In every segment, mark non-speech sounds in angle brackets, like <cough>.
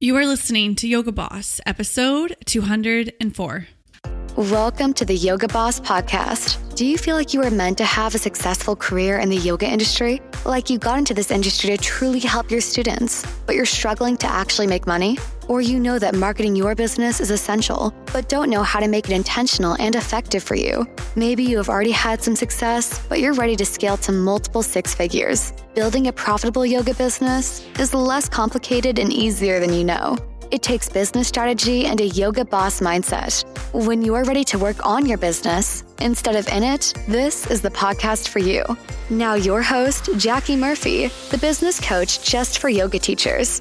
You are listening to Yoga Boss, episode 204. Welcome to the Yoga Boss podcast. Do you feel like you were meant to have a successful career in the yoga industry? Like you got into this industry to truly help your students, but you're struggling to actually make money? Or you know that marketing your business is essential, but don't know how to make it intentional and effective for you? Maybe you have already had some success, but you're ready to scale to multiple six figures. Building a profitable yoga business is less complicated and easier than you know. It takes business strategy and a yoga boss mindset. When you are ready to work on your business instead of in it, this is the podcast for you. Now, your host, Jackie Murphy, the business coach just for yoga teachers.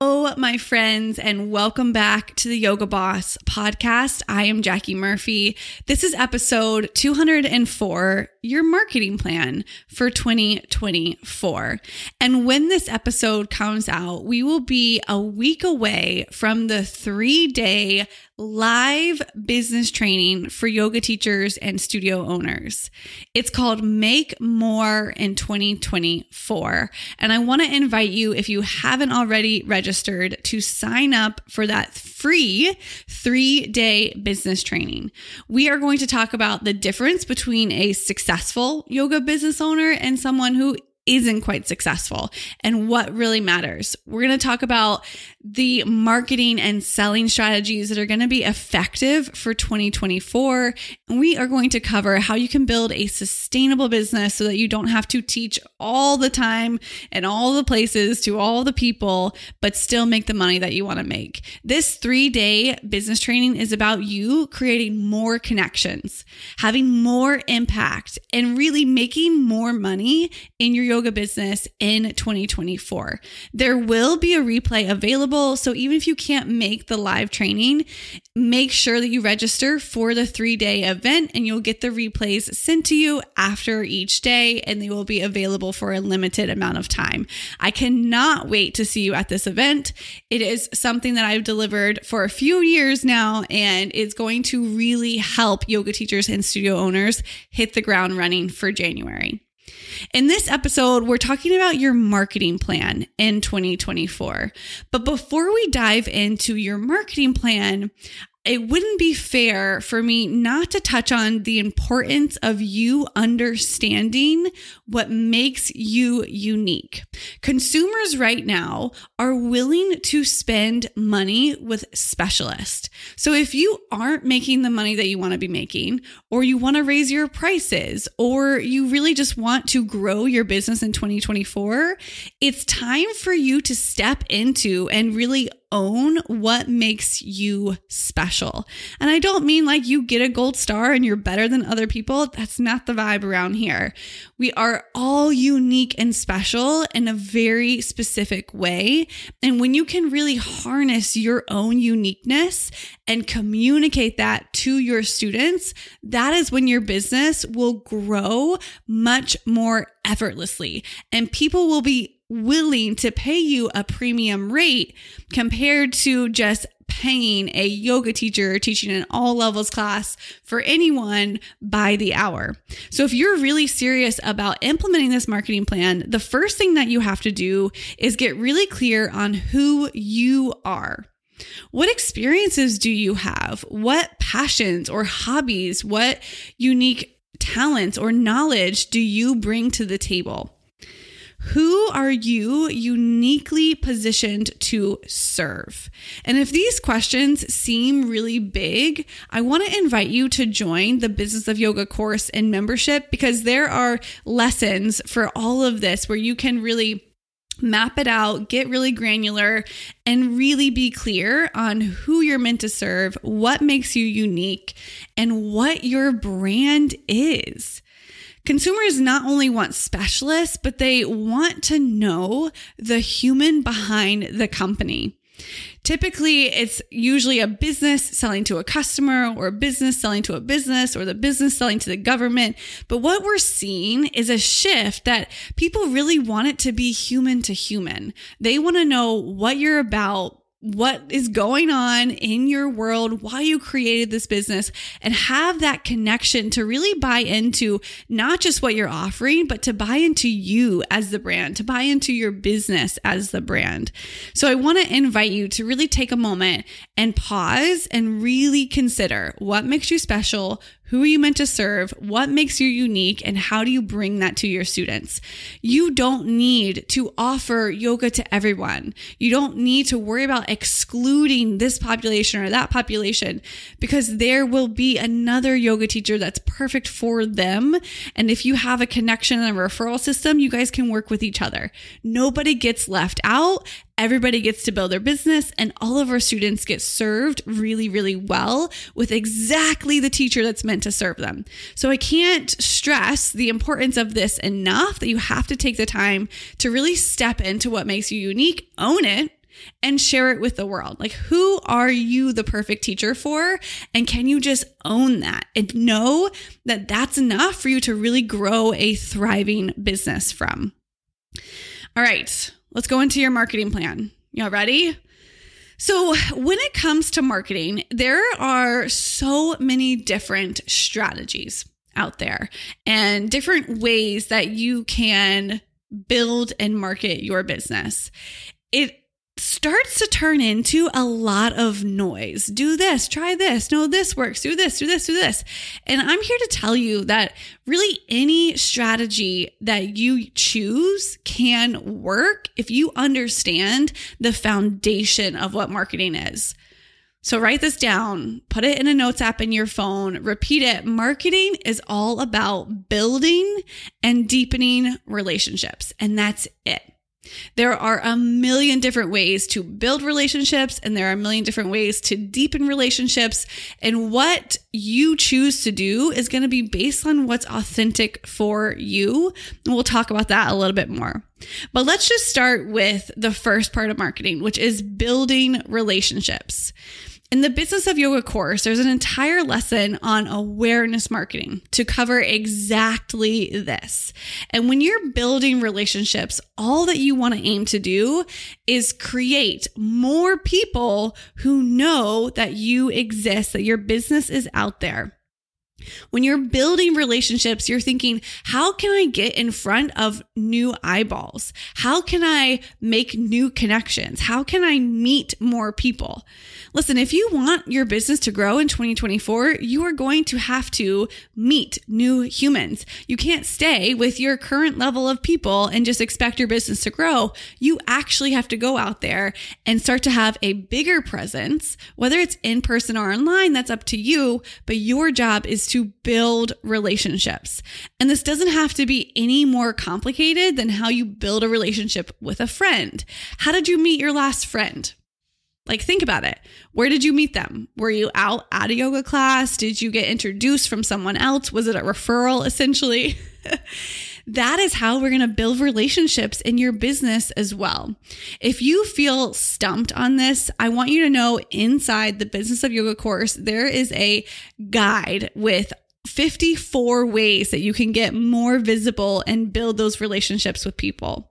Oh, My friends, and welcome back to the Yoga Boss podcast. I am Jackie Murphy. This is episode 204 Your Marketing Plan for 2024. And when this episode comes out, we will be a week away from the three day live business training for yoga teachers and studio owners. It's called Make More in 2024. And I want to invite you, if you haven't already registered, to sign up for that free three day business training. We are going to talk about the difference between a successful yoga business owner and someone who isn't quite successful and what really matters. We're going to talk about the marketing and selling strategies that are going to be effective for 2024. And we are going to cover how you can build a sustainable business so that you don't have to teach all the time and all the places to all the people, but still make the money that you want to make. This three day business training is about you creating more connections, having more impact, and really making more money in your yoga business in 2024. There will be a replay available. So even if you can't make the live training, make sure that you register for the three day event and you'll get the replays sent to you after each day and they will be available for a limited amount of time. I cannot wait to see you at this event. It is something that I've delivered for a few years now and it's going to really help yoga teachers and studio owners hit the ground running for January. In this episode, we're talking about your marketing plan in 2024. But before we dive into your marketing plan, it wouldn't be fair for me not to touch on the importance of you understanding what makes you unique. Consumers right now are willing to spend money with specialists. So if you aren't making the money that you want to be making, or you want to raise your prices, or you really just want to grow your business in 2024, it's time for you to step into and really own what makes you special. And I don't mean like you get a gold star and you're better than other people. That's not the vibe around here. We are all unique and special in a very specific way. And when you can really harness your own uniqueness and communicate that to your students, that is when your business will grow much more effortlessly and people will be willing to pay you a premium rate compared to just paying a yoga teacher teaching an all levels class for anyone by the hour. So if you're really serious about implementing this marketing plan, the first thing that you have to do is get really clear on who you are. What experiences do you have? What passions or hobbies, what unique talents or knowledge do you bring to the table? Who are you uniquely positioned to serve? And if these questions seem really big, I want to invite you to join the Business of Yoga course and membership because there are lessons for all of this where you can really map it out, get really granular, and really be clear on who you're meant to serve, what makes you unique, and what your brand is. Consumers not only want specialists, but they want to know the human behind the company. Typically, it's usually a business selling to a customer or a business selling to a business or the business selling to the government. But what we're seeing is a shift that people really want it to be human to human. They want to know what you're about, what is going on in your world, why you created this business, and have that connection to really buy into not just what you're offering, but to buy into you as the brand, to buy into your business as the brand. So I want to invite you to really take a moment and pause and really consider what makes you special, who are you meant to serve? What makes you unique? And how do you bring that to your students? You don't need to offer yoga to everyone. You don't need to worry about excluding this population or that population because there will be another yoga teacher that's perfect for them. And if you have a connection and a referral system, you guys can work with each other. Nobody gets left out everybody gets to build their business and all of our students get served really, really well with exactly the teacher that's meant to serve them. So I can't stress the importance of this enough that you have to take the time to really step into what makes you unique, own it, and share it with the world. Like, who are you the perfect teacher for? And can you just own that and know that that's enough for you to really grow a thriving business from? All right, let's go into your marketing plan. Y'all ready? So, when it comes to marketing, there are so many different strategies out there and different ways that you can build and market your business. It starts to turn into a lot of noise. Do this, try this. No, this works. Do this, do this, do this. And I'm here to tell you that really any strategy that you choose can work if you understand the foundation of what marketing is. So write this down, put it in a notes app in your phone, repeat it. Marketing is all about building and deepening relationships, and that's it. There are a million different ways to build relationships, and there are a million different ways to deepen relationships. And what you choose to do is going to be based on what's authentic for you. And we'll talk about that a little bit more. But let's just start with the first part of marketing, which is building relationships. In the Business of Yoga course, there's an entire lesson on awareness marketing to cover exactly this. And when you're building relationships, all that you want to aim to do is create more people who know that you exist, that your business is out there. When you're building relationships, you're thinking, how can I get in front of new eyeballs? How can I make new connections? How can I meet more people? Listen, if you want your business to grow in 2024, you are going to have to meet new humans. You can't stay with your current level of people and just expect your business to grow. You actually have to go out there and start to have a bigger presence, whether it's in person or online, that's up to you. But your job is to build relationships. And this doesn't have to be any more complicated than how you build a relationship with a friend. How did you meet your last friend? Like, think about it. Where did you meet them? Were you out at a yoga class? Did you get introduced from someone else? Was it a referral essentially? <laughs> that is how we're going to build relationships in your business as well. If you feel stumped on this, I want you to know inside the Business of Yoga course, there is a guide with 54 ways that you can get more visible and build those relationships with people.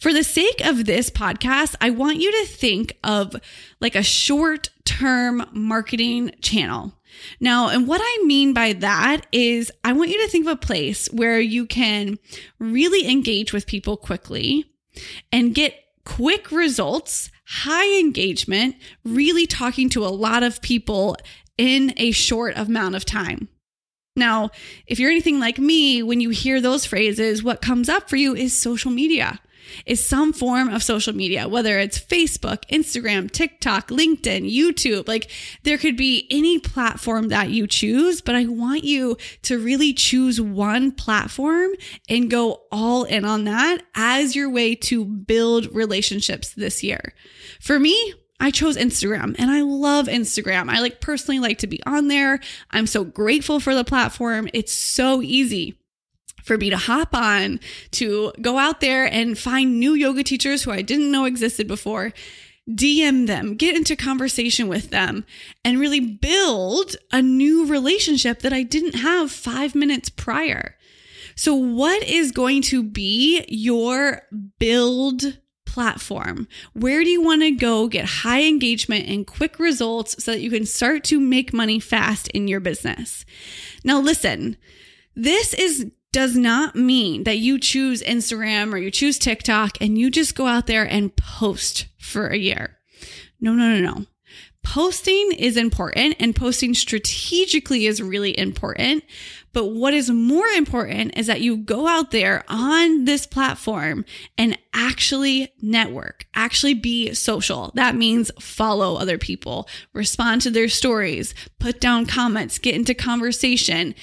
For the sake of this podcast, I want you to think of like a short term marketing channel. Now, and what I mean by that is I want you to think of a place where you can really engage with people quickly and get quick results, high engagement, really talking to a lot of people in a short amount of time. Now, if you're anything like me, when you hear those phrases, what comes up for you is social media is some form of social media, whether it's Facebook, Instagram, TikTok, LinkedIn, YouTube. Like there could be any platform that you choose, but I want you to really choose one platform and go all in on that as your way to build relationships this year. For me, I chose Instagram and I love Instagram. I like personally like to be on there. I'm so grateful for the platform. It's so easy for me to hop on to go out there and find new yoga teachers who I didn't know existed before. DM them, get into conversation with them, and really build a new relationship that I didn't have five minutes prior. So, what is going to be your build platform? Where do you want to go get high engagement and quick results so that you can start to make money fast in your business? Now, listen, this is does not mean that you choose Instagram or you choose TikTok and you just go out there and post for a year. No, no, no, no. Posting is important and posting strategically is really important. But what is more important is that you go out there on this platform and actually network, actually be social. That means follow other people, respond to their stories, put down comments, get into conversation.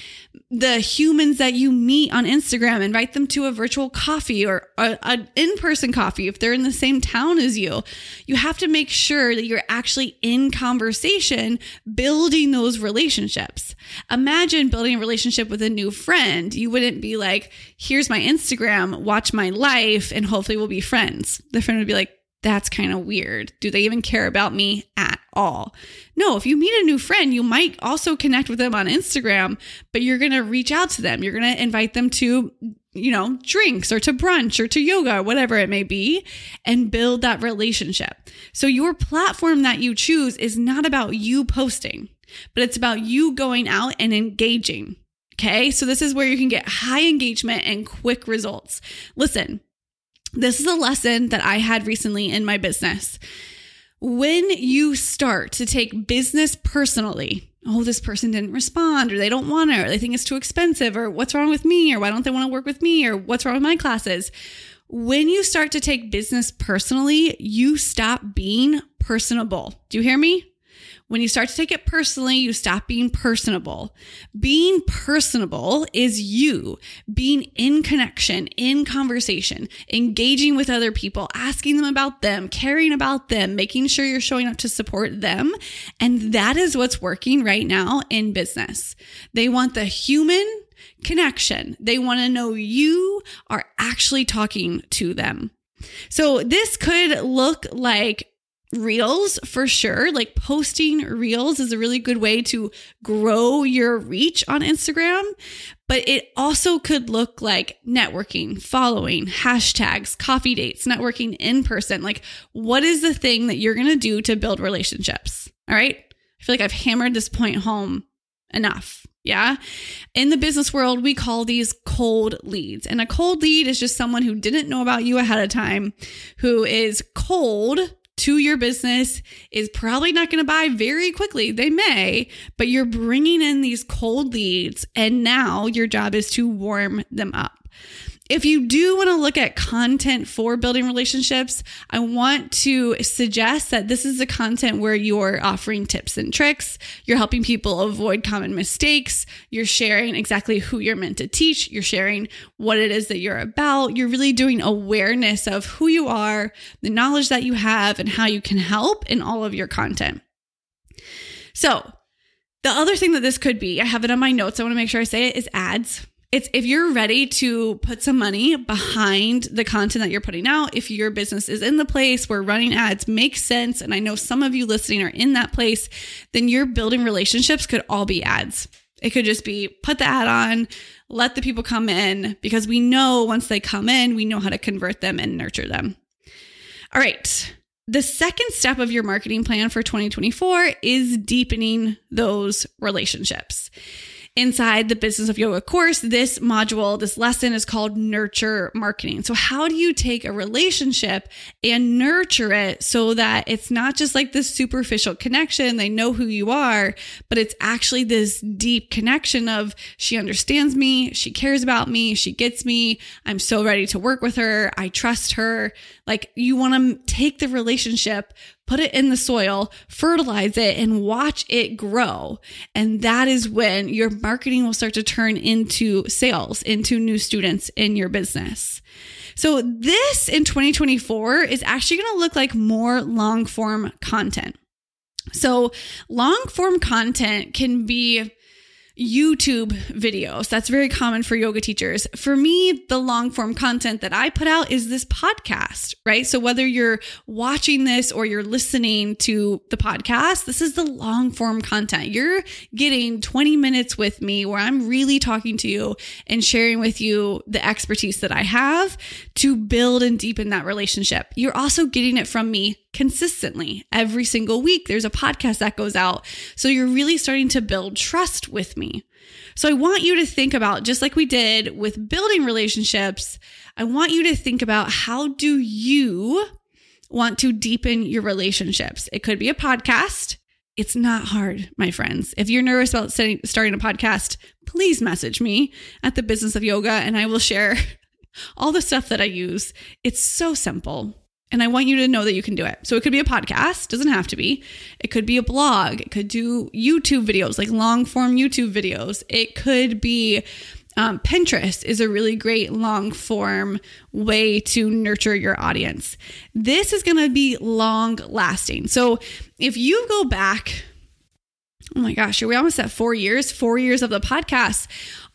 The humans that you meet on Instagram, invite them to a virtual coffee or an in person coffee if they're in the same town as you. You have to make sure that you're actually in conversation, building those relationships. Imagine building a relationship with a new friend. You wouldn't be like, here's my Instagram, watch my life, and hopefully we'll be friends. The friend would be like, that's kind of weird. Do they even care about me at all? No, if you meet a new friend, you might also connect with them on Instagram, but you're going to reach out to them. You're going to invite them to, you know, drinks or to brunch or to yoga or whatever it may be and build that relationship. So your platform that you choose is not about you posting, but it's about you going out and engaging. Okay. So this is where you can get high engagement and quick results. Listen, this is a lesson that I had recently in my business. When you start to take business personally, oh, this person didn't respond, or they don't want it, or they think it's too expensive, or what's wrong with me, or why don't they want to work with me, or what's wrong with my classes. When you start to take business personally, you stop being personable. Do you hear me? When you start to take it personally, you stop being personable. Being personable is you being in connection, in conversation, engaging with other people, asking them about them, caring about them, making sure you're showing up to support them. And that is what's working right now in business. They want the human connection. They want to know you are actually talking to them. So this could look like reels for sure. Like posting reels is a really good way to grow your reach on Instagram, but it also could look like networking, following, hashtags, coffee dates, networking in person. Like, what is the thing that you're going to do to build relationships? All right. I feel like I've hammered this point home enough. Yeah. In the business world, we call these cold leads. And a cold lead is just someone who didn't know about you ahead of time, who is cold to your business is probably not going to buy very quickly. They may, but you're bringing in these cold leads, and now your job is to warm them up. If you do want to look at content for building relationships, I want to suggest that this is the content where you're offering tips and tricks, you're helping people avoid common mistakes, you're sharing exactly who you're meant to teach, you're sharing what it is that you're about, you're really doing awareness of who you are, the knowledge that you have, and how you can help in all of your content. So, the other thing that this could be, I have it on my notes, I want to make sure I say it, is ads it's if you're ready to put some money behind the content that you're putting out, if your business is in the place where running ads makes sense, and I know some of you listening are in that place, then your building relationships could all be ads. It could just be put the ad on, let the people come in, because we know once they come in, we know how to convert them and nurture them. All right. The second step of your marketing plan for 2024 is deepening those relationships inside the Business of Yoga course, this module, this lesson is called Nurture Marketing. So, how do you take a relationship and nurture it so that it's not just like this superficial connection, they know who you are, but it's actually this deep connection of she understands me, she cares about me, she gets me, I'm so ready to work with her, I trust her. Like, you want to take the relationship put it in the soil, fertilize it, and watch it grow. And that is when your marketing will start to turn into sales, into new students in your business. So, this in 2024 is actually going to look like more long form content. So, long form content can be YouTube videos. That's very common for yoga teachers. For me, the long form content that I put out is this podcast, right? So whether you're watching this or you're listening to the podcast, this is the long form content. You're getting 20 minutes with me where I'm really talking to you and sharing with you the expertise that I have to build and deepen that relationship. You're also getting it from me consistently every single week. There's a podcast that goes out. So you're really starting to build trust with me. So I want you to think about, just like we did with building relationships, I want you to think about how do you want to deepen your relationships? It could be a podcast. It's not hard, my friends. If you're nervous about starting a podcast, please message me at the business of yoga and I will share <laughs> all the stuff that I use. It's so simple. And I want you to know that you can do it. So it could be a podcast, doesn't have to be. It could be a blog. It could do YouTube videos, like long form YouTube videos. It could be um, Pinterest is a really great long form way to nurture your audience. This is going to be long lasting. So if you go back, oh my gosh, are we almost at four years? Four years of the podcast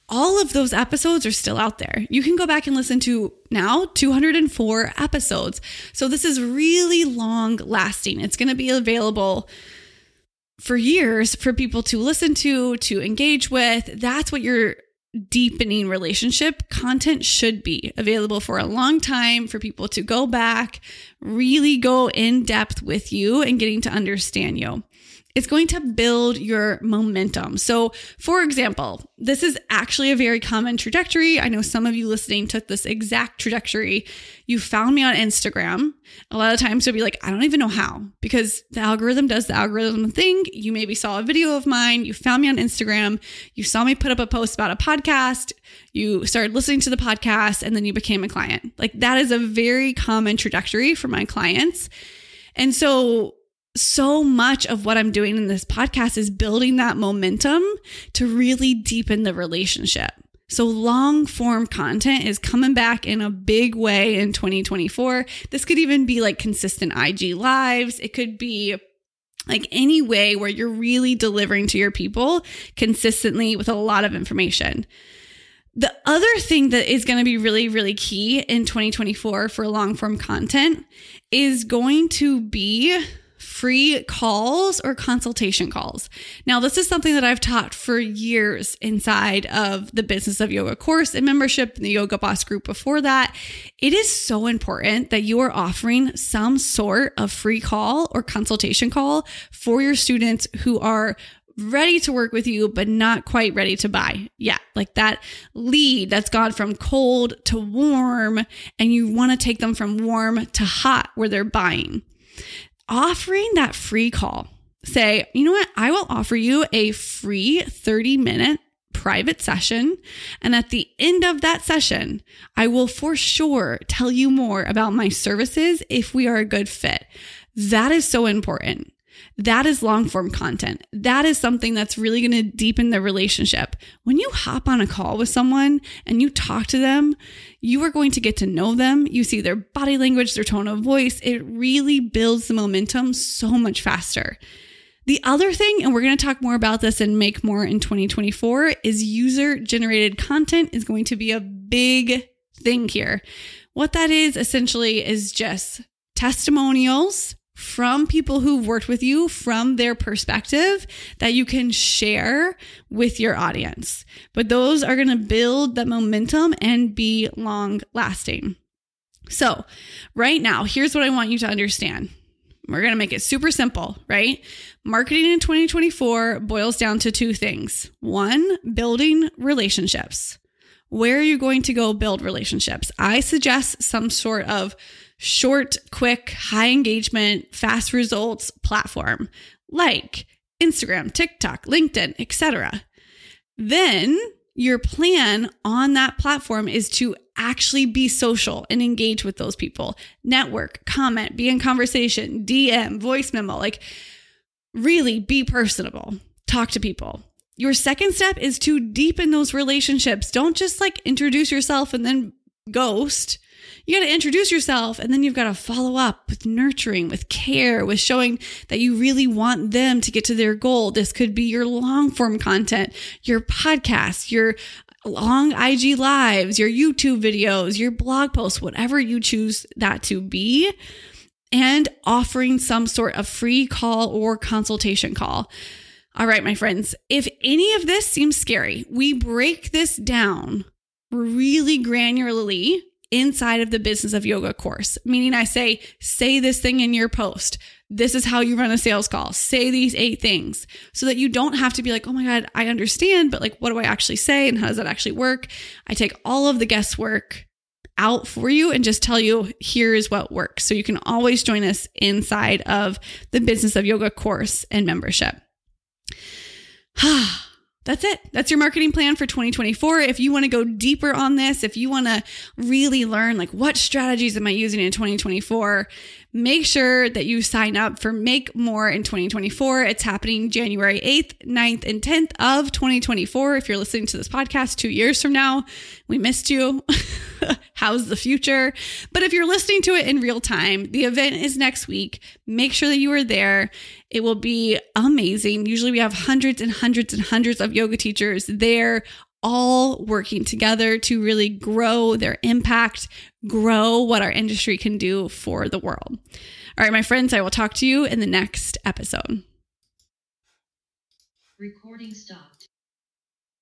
all of those episodes are still out there. You can go back and listen to now 204 episodes. So this is really long lasting. It's going to be available for years for people to listen to, to engage with. That's what your deepening relationship content should be available for a long time for people to go back, really go in depth with you and getting to understand you it's going to build your momentum. So, for example, this is actually a very common trajectory. I know some of you listening took this exact trajectory. You found me on Instagram. A lot of times you'll be like, I don't even know how, because the algorithm does the algorithm thing. You maybe saw a video of mine, you found me on Instagram, you saw me put up a post about a podcast, you started listening to the podcast, and then you became a client. Like that is a very common trajectory for my clients. And so so much of what I'm doing in this podcast is building that momentum to really deepen the relationship. So, long form content is coming back in a big way in 2024. This could even be like consistent IG lives. It could be like any way where you're really delivering to your people consistently with a lot of information. The other thing that is going to be really, really key in 2024 for long form content is going to be free calls or consultation calls. Now, this is something that I've taught for years inside of the Business of Yoga course and membership in the Yoga Boss group before that. It is so important that you are offering some sort of free call or consultation call for your students who are ready to work with you, but not quite ready to buy yet. Like that lead that's gone from cold to warm, and you want to take them from warm to hot where they're buying offering that free call. Say, you know what? I will offer you a free 30 minute private session. And at the end of that session, I will for sure tell you more about my services if we are a good fit. That is so important. That is long form content. That is something that's really going to deepen the relationship. When you hop on a call with someone and you talk to them, you are going to get to know them. You see their body language, their tone of voice. It really builds the momentum so much faster. The other thing, and we're going to talk more about this and make more in 2024, is user generated content is going to be a big thing here. What that is essentially is just testimonials from people who've worked with you from their perspective that you can share with your audience. But those are going to build the momentum and be long lasting. So, right now, here's what I want you to understand. We're going to make it super simple, right? Marketing in 2024 boils down to two things. One, building relationships. Where are you going to go build relationships? I suggest some sort of short, quick, high engagement, fast results platform like Instagram, TikTok, LinkedIn, etc. Then your plan on that platform is to actually be social and engage with those people, network, comment, be in conversation, DM, voice memo, like really be personable, talk to people. Your second step is to deepen those relationships. Don't just like introduce yourself and then ghost You got to introduce yourself and then you've got to follow up with nurturing, with care, with showing that you really want them to get to their goal. This could be your long form content, your podcast, your long IG lives, your YouTube videos, your blog posts, whatever you choose that to be, and offering some sort of free call or consultation call. All right, my friends, if any of this seems scary, we break this down really granularly inside of the business of yoga course. Meaning, I say, say this thing in your post. This is how you run a sales call. Say these eight things so that you don't have to be like, oh my God, I understand, but like, what do I actually say and how does that actually work? I take all of the guesswork out for you and just tell you, here's what works. So you can always join us inside of the business of yoga course and membership. <sighs> Ah. That's it. That's your marketing plan for 2024. If you want to go deeper on this, if you want to really learn like what strategies am I using in 2024, make sure that you sign up for Make More in 2024. It's happening January 8th, 9th, and 10th of 2024. If you're listening to this podcast two years from now, we missed you. <laughs> How's the future? But if you're listening to it in real time, the event is next week. Make sure that you are there. It will be amazing. Usually we have hundreds and hundreds and hundreds of yoga teachers there all working together to really grow their impact, grow what our industry can do for the world. All right, my friends, I will talk to you in the next episode. Recording stop.